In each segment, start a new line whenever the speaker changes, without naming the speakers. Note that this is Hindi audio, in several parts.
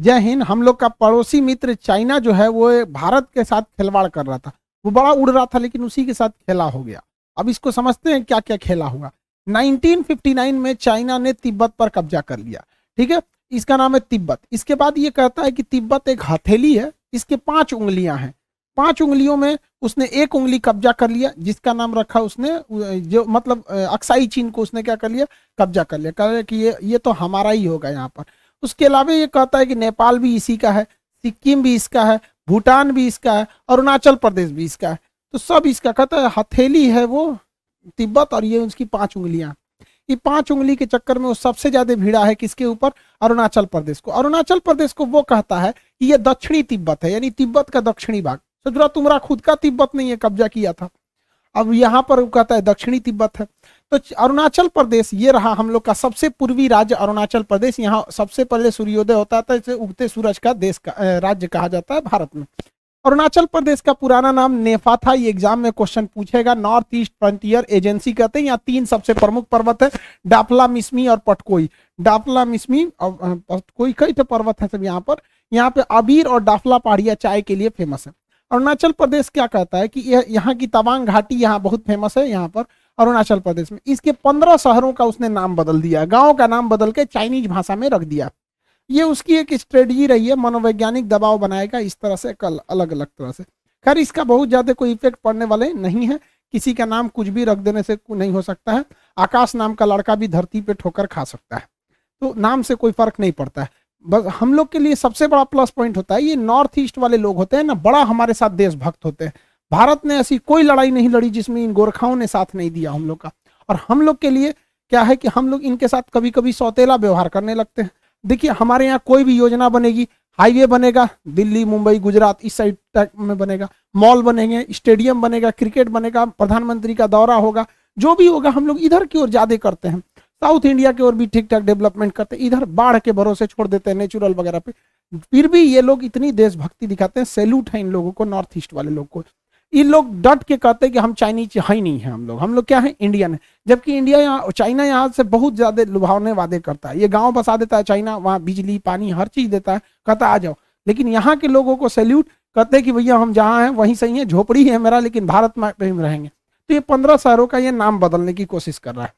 जय हिंद, हम लोग का पड़ोसी मित्र चाइना जो है, वो भारत के साथ खिलवाड़ कर रहा था। वो बड़ा उड़ रहा था, लेकिन उसी के साथ खेला हो गया। अब इसको समझते हैं क्या क्या खेला हुआ। 1959 में चाइना ने तिब्बत पर कब्जा कर लिया, ठीक है? इसका नाम है तिब्बत। इसके बाद ये कहता है कि तिब्बत एक हथेली है, इसके पाँच उंगलियाँ हैं। पाँच उंगलियों में उसने एक उंगली कब्जा कर लिया, जिसका नाम रखा उसने, जो मतलब अक्साई चीन को उसने क्या कर लिया? कब्जा कर लिया। कह कि ये ये तो हमारा ही होगा यहाँ पर। उसके अलावा ये कहता है कि नेपाल भी इसी का है, सिक्किम भी इसका है, भूटान भी इसका है, अरुणाचल प्रदेश भी इसका है। तो सब इसका कहता है, हथेली है वो, तिब्बत और ये उसकी पाँच उंगलियाँ। ये पाँच उंगली के चक्कर में वो सबसे ज़्यादा भीड़ा है किसके ऊपर? अरुणाचल प्रदेश को। अरुणाचल प्रदेश को वो कहता है कि ये दक्षिणी तिब्बत है, यानी तिब्बत का दक्षिणी भाग। सजरा तुम्हारा खुद का तिब्बत नहीं है, कब्जा किया था। अब यहाँ पर कहता है, दक्षिणी तिब्बत है। तो अरुणाचल प्रदेश, ये रहा हम लोग का सबसे पूर्वी राज्य अरुणाचल प्रदेश। यहाँ सबसे पहले सूर्योदय होता था, इसे उगते सूरज का देश का राज्य कहा जाता है भारत में। अरुणाचल प्रदेश का पुराना नाम नेफा था। ये एग्ज़ाम में क्वेश्चन पूछेगा। नॉर्थ ईस्ट फ्रंटियर एजेंसी कहते हैं। यहाँ तीन सबसे प्रमुख पर्वत है, डापला, मिसमी और पटकोई। डापला, मिसमी और पटकोई कई तो पर्वत है सब यहाँ पर। यहाँ पे अबीर और डाफला पहाड़िया चाय के लिए फ़ेमस है। अरुणाचल प्रदेश क्या कहता है कि यह, यहाँ की तवांग घाटी यहाँ बहुत फ़ेमस है यहाँ पर। अरुणाचल प्रदेश में। इसके पंद्रह शहरों का उसने नाम बदल दिया। गाँव का नाम बदल के चाइनीज़ भाषा में रख दिया। ये उसकी एक स्ट्रेटजी रही है, मनोवैज्ञानिक दबाव बनाएगा इस तरह से कल अलग अलग तरह से। खैर, इसका बहुत ज़्यादा कोई इफ़ेक्ट पड़ने वाले नहीं है। किसी का नाम कुछ भी रख देने से नहीं हो सकता है। आकाश नाम का लड़का भी धरती पे ठोकर खा सकता है। तो नाम से कोई फ़र्क नहीं पड़ता है। बस हम लोग के लिए सबसे बड़ा प्लस पॉइंट होता है, ये नॉर्थ ईस्ट वाले लोग होते हैं ना, बड़ा हमारे साथ देशभक्त होते हैं। भारत ने ऐसी कोई लड़ाई नहीं लड़ी जिसमें इन गोरखाओं ने साथ नहीं दिया हम लोग का। और हम लोग के लिए क्या है कि हम लोग इनके साथ कभी कभी सौतेला व्यवहार करने लगते हैं। देखिए, हमारे यहाँ कोई भी योजना बनेगी, हाईवे बनेगा, दिल्ली, मुंबई, गुजरात, इस साइड में बनेगा, मॉल बनेंगे, स्टेडियम बनेगा, क्रिकेट बनेगा, प्रधानमंत्री का दौरा होगा, जो भी होगा, हम लोग इधर की ओर ज़्यादा करते हैं। साउथ इंडिया की ओर भी ठीक ठाक डेवलपमेंट करते हैं, इधर बाढ़ के भरोसे छोड़ देते हैं, नेचुरल वगैरह पे। फिर भी ये लोग इतनी देशभक्ति दिखाते हैं, सैल्यूट है इन लोगों को, नॉर्थ ईस्ट वाले लोग को। ये लोग डट के कहते हैं कि हम चाइनीज़ है ही नहीं है हम लोग। हम लोग क्या है? इंडियन है। जबकि इंडिया यहाँ, चाइना यहाँ से बहुत ज़्यादा लुभावने वादे करता है। ये गाँव बसा देता है चाइना, वहाँ बिजली, पानी, हर चीज़ देता है। कहता आ जाओ। लेकिन यहाँ के लोगों को सैल्यूट कहते हैं कि भैया हम जहाँ हैं, वहीं सही है, झोपड़ी है मेरा, लेकिन भारत में रहेंगे। तो ये पंद्रह शहरों का ये नाम बदलने की कोशिश कर रहा है।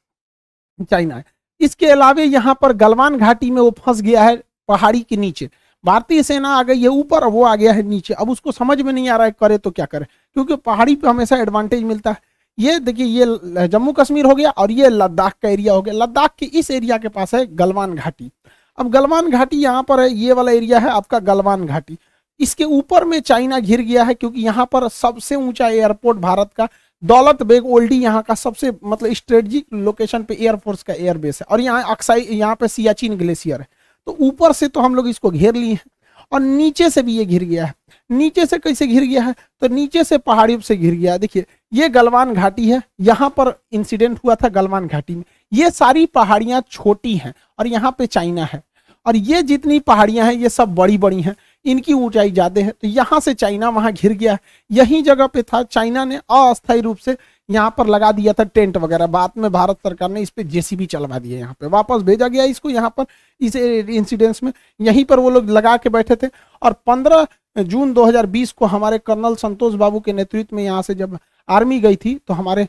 चाइना इसके अलावा यहाँ पर गलवान घाटी में वो फंस गया है पहाड़ी के नीचे। भारतीय सेना आ गई है ऊपर, वो आ गया है नीचे। अब उसको समझ में नहीं आ रहा है, करे तो क्या करे? क्योंकि पहाड़ी पे हमेशा एडवांटेज मिलता है। ये देखिए, ये जम्मू कश्मीर हो गया और ये लद्दाख का एरिया हो गया। लद्दाख के इस एरिया के पास है गलवान घाटी। अब गलवान घाटी यहाँ पर है, ये वाला एरिया है आपका गलवान घाटी। इसके ऊपर में चाइना घिर गया है क्योंकि यहाँ पर सबसे ऊँचा एयरपोर्ट भारत का, दौलत बेग ओल्डी यहाँ का सबसे मतलब स्ट्रेटजिक लोकेशन पे एयरफोर्स का एयरबेस है। और यहाँ अक्साई, यहाँ पे सियाचिन ग्लेशियर है। तो ऊपर से तो हम लोग इसको घेर लिए हैं और नीचे से भी ये घिर गया है। नीचे से कैसे घिर गया है? तो नीचे से पहाड़ियों से घिर गया। है देखिए, ये गलवान घाटी है। यहाँ पर इंसिडेंट हुआ था गलवान घाटी में। ये सारी पहाड़ियाँ छोटी हैं और यहाँ पे चाइना है। और ये जितनी पहाड़ियाँ हैं, ये सब बड़ी बड़ी हैं। इनकी ऊंचाई ज़्यादा है। तो यहाँ से चाइना वहाँ घिर गया यही जगह पे था। चाइना ने अस्थायी रूप से यहाँ पर लगा दिया था टेंट वगैरह। बाद में भारत सरकार ने इस पे जेसीबी चलवा दिया यहाँ पे। वापस भेजा गया इसको यहाँ पर, इस इंसिडेंस में। यहीं पर वो लोग लगा के बैठे थे। और पंद्रह जून 2020 को हमारे कर्नल संतोष बाबू के नेतृत्व में यहाँ से जब आर्मी गई थी तो हमारे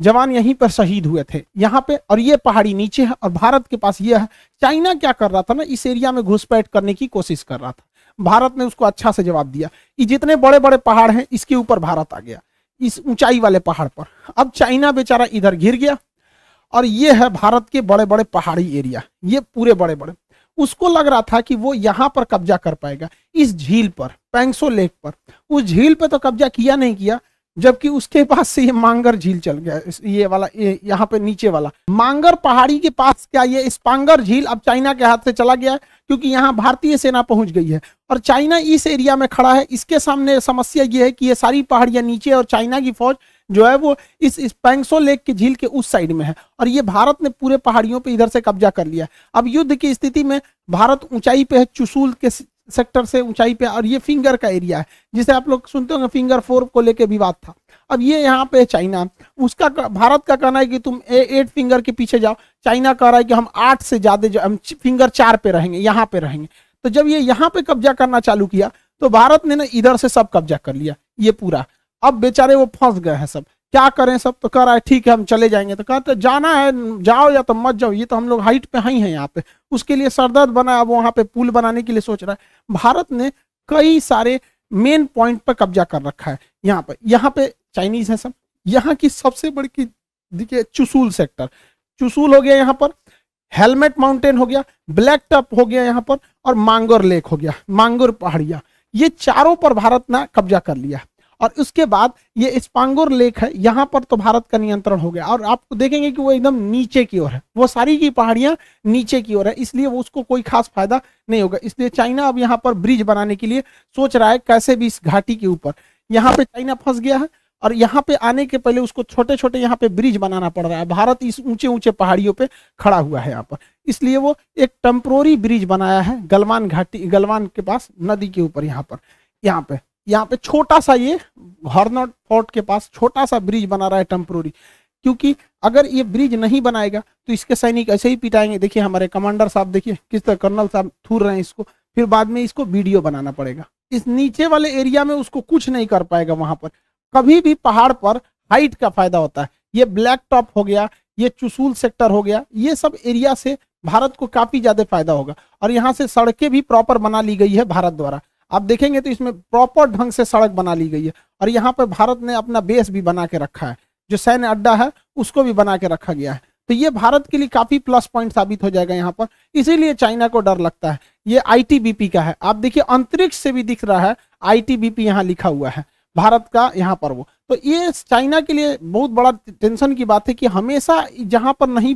जवान यहीं पर शहीद हुए थे। यहाँ पे, और ये पहाड़ी नीचे है, और भारत के पास ये है। चाइना क्या कर रहा था ना, इस एरिया में घुसपैठ करने की कोशिश कर रहा था। भारत ने उसको अच्छा से जवाब दिया। ये जितने बड़े बड़े पहाड़ हैं, इसके ऊपर भारत आ गया। इस ऊंचाई वाले पहाड़ पर। अब चाइना बेचारा इधर घिर गया और ये है भारत के बड़े बड़े पहाड़ी एरिया, ये पूरे बड़े बड़े उसको लग रहा था कि वो यहाँ पर कब्जा कर पाएगा, इस झील पर, पैंगसो लेक पर। उस झील पर तो कब्जा किया नहीं किया जबकि उसके पास से ये मांगर झील चल गया ये वाला ये यहाँ पे नीचे वाला। मांगर पहाड़ी के पास क्या ये स्पांगर झील अब चाइना के हाथ से चला गया है? क्योंकि यहाँ भारतीय सेना पहुँच गई है। और चाइना इस एरिया में खड़ा है। इसके सामने समस्या ये है कि ये सारी पहाड़ियाँ नीचे और चाइना की फौज जो है वो इस, इस पैंगसो लेक के झील के उस साइड में है। और ये भारत ने पूरे पहाड़ियों पे इधर से कब्जा कर लिया अब युद्ध की स्थिति में भारत ऊंचाई पे है चुसूल के सेक्टर से ऊंचाई पे और ये फिंगर का एरिया है जिसे आप लोग सुनते होंगे फिंगर फोर को लेके विवाद था। अब ये यहाँ पे चाइना उसका भारत का कहना है कि तुम ए, एट फिंगर के पीछे जाओ। चाइना कह रहा है कि हम आठ से ज़्यादा हम फिंगर चार पे रहेंगे यहाँ पे रहेंगे। तो जब ये यहाँ पे कब्जा करना चालू किया तो भारत ने ना इधर से सब कब्जा कर लिया ये पूरा। अब बेचारे वो फंस गए हैं सब। क्या करें सब? तो कह रहा है, ठीक है, हम चले जाएँगे। तो कहते जाना है, जाओ या तो मत जाओ, ये तो हम लोग हाइट पे ही हैं यहाँ पे। उसके लिए सरदर्द बना, अब वहाँ पे पुल बनाने के लिए सोच रहा है। भारत ने कई सारे मेन पॉइंट पर कब्जा कर रखा है यहाँ पे। यहाँ पे चाइनीज़ है सब। यहाँ की सबसे बड़ी की देखिए चुसूल सेक्टर चुसूल हो गया यहाँ पर, हेलमेट माउंटेन हो गया, ब्लैक टॉप हो गया यहाँ पर और मांगोर लेक हो गया, मांगोर पहाड़िया। ये चारों पर भारत ने कब्जा कर लिया। और उसके बाद ये स्पांगोर लेक है, यहाँ पर तो भारत का नियंत्रण हो गया। और आप देखेंगे कि वो एकदम नीचे की ओर है। वो सारी की पहाड़ियाँ नीचे की ओर है, इसलिए वो उसको कोई खास फ़ायदा नहीं होगा। इसलिए चाइना अब यहाँ पर ब्रिज बनाने के लिए सोच रहा है कैसे भी इस घाटी के ऊपर। यहाँ पे चाइना फंस गया है और यहाँ पे आने के पहले उसको छोटे छोटे यहाँ पे ब्रिज बनाना पड़ रहा है। भारत इस ऊँचे ऊँचे पहाड़ियों पे खड़ा हुआ है यहाँ पर। इसलिए वो एक टेम्प्रोरी ब्रिज बनाया है गलवान घाटी, गलवान के पास, नदी के ऊपर यहाँ पर, यहाँ पे। यहाँ पे छोटा सा ये हॉर्नट फोर्ट के पास छोटा सा ब्रिज बना रहा है टेम्प्रोरी। क्योंकि अगर ये ब्रिज नहीं बनाएगा तो इसके सैनिक ऐसे ही पिटाएँगे। देखिए हमारे कमांडर साहब, देखिए किस तरह कर्नल साहब थूर रहे हैं इसको। फिर बाद में इसको वीडियो बनाना पड़ेगा। इस नीचे वाले एरिया में उसको कुछ नहीं कर पाएगा वहाँ पर। कभी भी पहाड़ पर हाइट का फ़ायदा होता है। ये ब्लैक टॉप हो गया, ये चुसूल सेक्टर हो गया, ये सब एरिया से भारत को काफ़ी ज़्यादा फ़ायदा होगा। और यहाँ से सड़कें भी प्रॉपर बना ली गई है भारत द्वारा। आप देखेंगे तो इसमें प्रॉपर ढंग से सड़क बना ली गई है। और यहाँ पर भारत ने अपना बेस भी बना के रखा है। जो सैन्य अड्डा है, उसको भी बना के रखा गया है। तो ये भारत के लिए काफ़ी प्लस पॉइंट साबित हो जाएगा यहाँ पर। इसीलिए चाइना को डर लगता है। ये आईटीबीपी का है। आप देखिए, अंतरिक्ष से भी दिख रहा है आईटीबीपी यहाँ लिखा हुआ है। भारत का यहाँ पर वो। तो ये चाइना के लिए बहुत बड़ा टेंशन की बात है कि हमेशा जहाँ पर नहीं,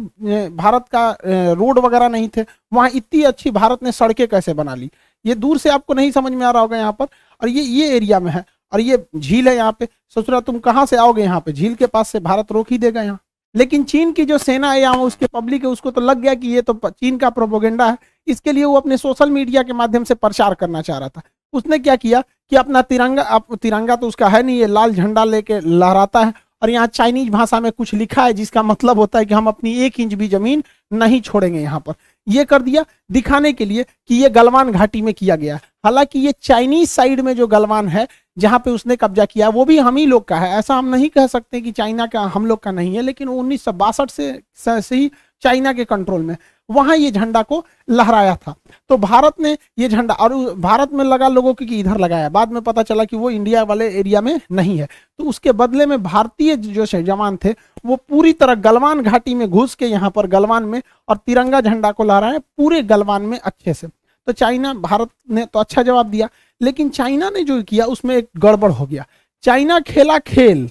भारत का रोड वगैरह नहीं थे, वहाँ इतनी अच्छी भारत ने सड़कें कैसे बना ली? ये दूर से आपको नहीं समझ में आ रहा होगा यहाँ पर। और ये ये एरिया में है। और ये झील है यहाँ पे। सोच रहा तुम कहाँ से आओगे यहाँ पे? झील के पास से भारत रोक ही देगा यहाँ। लेकिन चीन की जो सेना है यहाँ, उसके पब्लिक है, उसको तो लग गया कि ये तो चीन का प्रोपोगेंडा है। इसके लिए वो अपने सोशल मीडिया के माध्यम से प्रचार करना चाह रहा था। उसने क्या किया कि अपना तिरंगा अब तिरंगा तो उसका है नहीं, ये लाल झंडा लेके लहराता है। और यहाँ चाइनीज़ भाषा में कुछ लिखा है, जिसका मतलब होता है कि हम अपनी एक इंच भी ज़मीन नहीं छोड़ेंगे यहाँ पर। ये कर दिया दिखाने के लिए कि ये गलवान घाटी में किया गया। हालाँकि ये चाइनीज़ साइड में जो गलवान है जहाँ पे उसने कब्जा किया वो भी हम ही लोग का है। ऐसा हम नहीं कह सकते कि चाइना का हम लोग का नहीं है लेकिन उन्नीस से, से ही चाइना के कंट्रोल में। वहाँ ये झंडा को लहराया था। तो भारत ने ये झंडा और भारत में लगा लोगों की कि इधर लगाया। बाद में पता चला कि वो इंडिया वाले एरिया में नहीं है। तो उसके बदले में भारतीय जो जवान थे, वो पूरी तरह गलवान घाटी में घुस के यहाँ पर गलवान में और तिरंगा झंडा को लहराए पूरे गलवान में अच्छे से। तो चाइना, भारत ने तो अच्छा जवाब दिया, लेकिन चाइना ने जो किया, उसमें एक गड़बड़ हो गया। चाइना खेला खेल,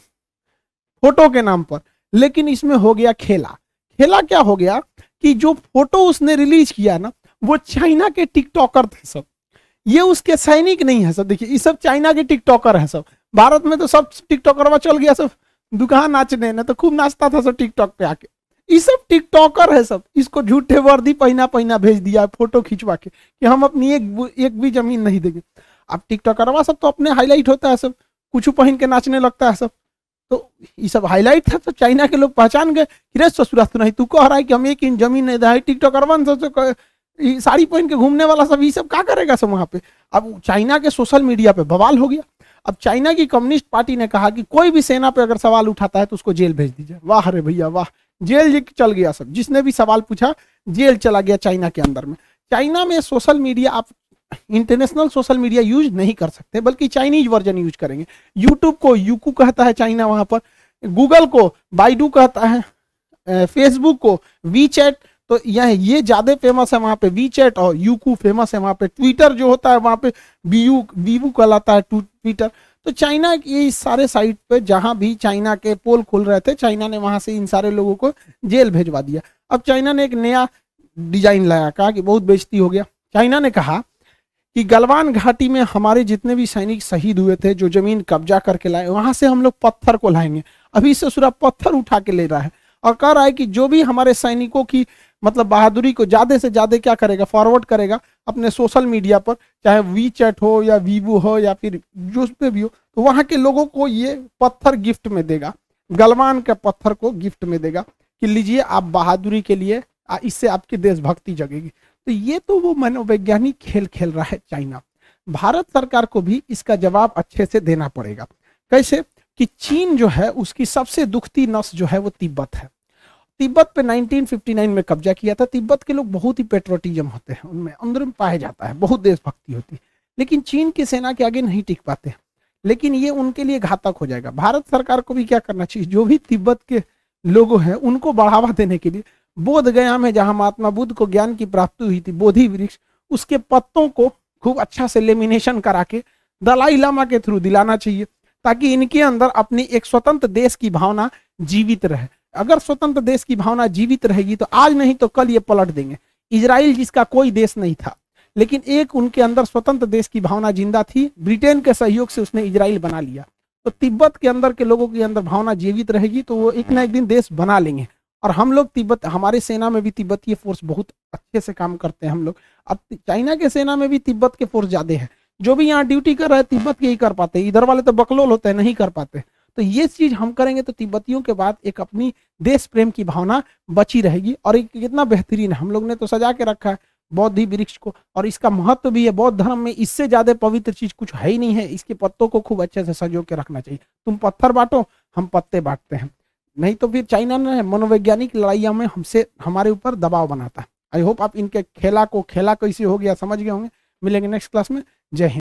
फ़ोटो के नाम पर, लेकिन इसमें हो गया खेला। खेला क्या हो गया? कि जो फ़ोटो उसने रिलीज़ किया ना, वो चाइना के टिकटॉकर थे सब। ये उसके सैनिक नहीं है सब। देखिए, ये सब चाइना के टिकटॉकर है सब। भारत में तो सब टिकटॉकर चल गया सब। दुकान नाचने ना तो खूब नाचता था सब टिकटॉक पे आके। ये सब टिकटॉकर है सब। इसको झूठे वर्दी पहना पहना भेज दिया, फ़ोटो खिंचवा के कि हम अपनी एक एक भी ज़मीन नहीं देंगे। अब टिकटॉकर सब तो अपने हाईलाइट होता है सब। कुछ पहन के नाचने लगता है सब। तो ये सब हाईलाइट था तो चाइना के लोग पहचान गए। कि रे ससुरा तो नहीं, तू कह रहा है कि हम एक इन ज़मीन नहीं दे टिकटॉकर बन तो साड़ी पहन के घूमने वाला सब, ये सब क्या करेगा सब वहाँ पे? अब चाइना के सोशल मीडिया पे बवाल हो गया। अब चाइना की कम्युनिस्ट पार्टी ने कहा कि कोई भी सेना पे अगर सवाल उठाता है तो उसको जेल भेज दीजिए। वाह अरे भैया, वाह। जेल चल गया सब। जिसने भी सवाल पूछा, जेल चला गया चाइना के अंदर में। चाइना में सोशल मीडिया आप इंटरनेशनल सोशल मीडिया यूज़ नहीं कर सकते, बल्कि चाइनीज़ वर्जन यूज़ करेंगे। यूट्यूब को यूकू कहता है चाइना वहाँ पर गूगल को बाइडू कहता है फेसबुक को वी चैट तो यह, ये ज़्यादा फ़ेमस है वहाँ पे वी चैट और यूकू फ़ेमस है वहाँ पे। ट्विटर जो होता है वहाँ पे वीयू वीवू कहलाता है ट्विटर तो चाइना ये सारे साइट पे, जहाँ भी चाइना के पोल खुल रहे थे चाइना ने वहाँ से इन सारे लोगों को जेल भेजवा दिया। अब चाइना ने एक नया डिज़ाइन लाया, कहा कि बहुत बेजती हो गया। चाइना ने कहा कि गलवान घाटी में हमारे जितने भी सैनिक शहीद हुए थे, जो ज़मीन कब्जा करके लाए, वहाँ से हम लोग पत्थर को लाएँगे। अभी ससुरा पत्थर उठा के ले रहा है। और कह रहा है कि जो भी हमारे सैनिकों की मतलब बहादुरी को ज़्यादा से ज़्यादा क्या करेगा फॉरवर्ड करेगा अपने सोशल मीडिया पर, चाहे वी चैट हो या वीवो हो या फिर जो पे भी हो तो वहाँ के लोगों को ये पत्थर गिफ्ट में देगा। गलवान के पत्थर को गिफ्ट में देगा कि लीजिए आप बहादुरी के लिए इससे आपकी देशभक्ति जगेगी। तो ये तो वो मनोवैज्ञानिक खेल खेल रहा है चाइना। भारत सरकार को भी इसका जवाब अच्छे से देना पड़ेगा। कैसे? कि चीन जो है, उसकी सबसे दुखती नस जो है, वो तिब्बत है। तिब्बत पे 1959 में कब्जा किया था। तिब्बत के लोग बहुत ही पेट्रोटिज्म होते हैं। उनमें अंदर में पाया जाता है। बहुत देशभक्ति होती है। लेकिन चीन की सेना के आगे नहीं टिक पाते लेकिन ये उनके लिए घातक हो जाएगा। भारत सरकार को भी क्या करना चाहिए? जो भी तिब्बत के लोग हैं, उनको बढ़ावा देने के लिए बोध गया में, जहाँ महात्मा बुद्ध को ज्ञान की प्राप्ति हुई थी, बोधि वृक्ष, उसके पत्तों को खूब अच्छा से लेमिनेशन करा के, दलाई लामा के थ्रू दिलाना चाहिए, ताकि इनके अंदर अपनी एक स्वतंत्र देश की भावना जीवित रहे। अगर स्वतंत्र देश की भावना जीवित रहेगी तो आज नहीं तो कल ये पलट देंगे। इसराइल जिसका कोई देश नहीं था, लेकिन एक उनके अंदर स्वतंत्र देश की भावना ज़िंदा थी, ब्रिटेन के सहयोग से उसने इसराइल बना लिया। तो तिब्बत के अंदर के लोगों के अंदर भावना जीवित रहेगी तो वो एक ना एक दिन देश बना लेंगे। और हम लोग तिब्बत, हमारे सेना में भी तिब्बतीय फोर्स बहुत अच्छे से काम करते हैं हम लोग। अब चाइना के सेना में भी तिब्बत के फोर्स ज़्यादा है। जो भी यहाँ ड्यूटी कर रहे हैं, तिब्बत के ही कर पाते हैं। इधर वाले तो बकलोल होते हैं, नहीं कर पाते। तो ये चीज़ हम करेंगे तो तिब्बतियों के बाद एक अपनी देश प्रेम की भावना बची रहेगी। और एक कितना बेहतरीन है। हम लोग ने तो सजा के रखा है बौद्धि वृक्ष को। और इसका महत्व भी है, बौद्ध धर्म में इससे ज़्यादा पवित्र चीज़ कुछ है ही नहीं है। इसके पत्तों को खूब अच्छे से सजो के रखना चाहिए। तुम पत्थर बांटो, हम पत्ते बांटते हैं। नहीं तो फिर चाइना ने मनोवैज्ञानिक लड़ाइया में हमसे, हमारे ऊपर दबाव बनाता है। आई होप आप इनके खेला को, खेला कैसे हो गया, समझ गए होंगे। मिलेंगे नेक्स्ट क्लास में। जय हिंद।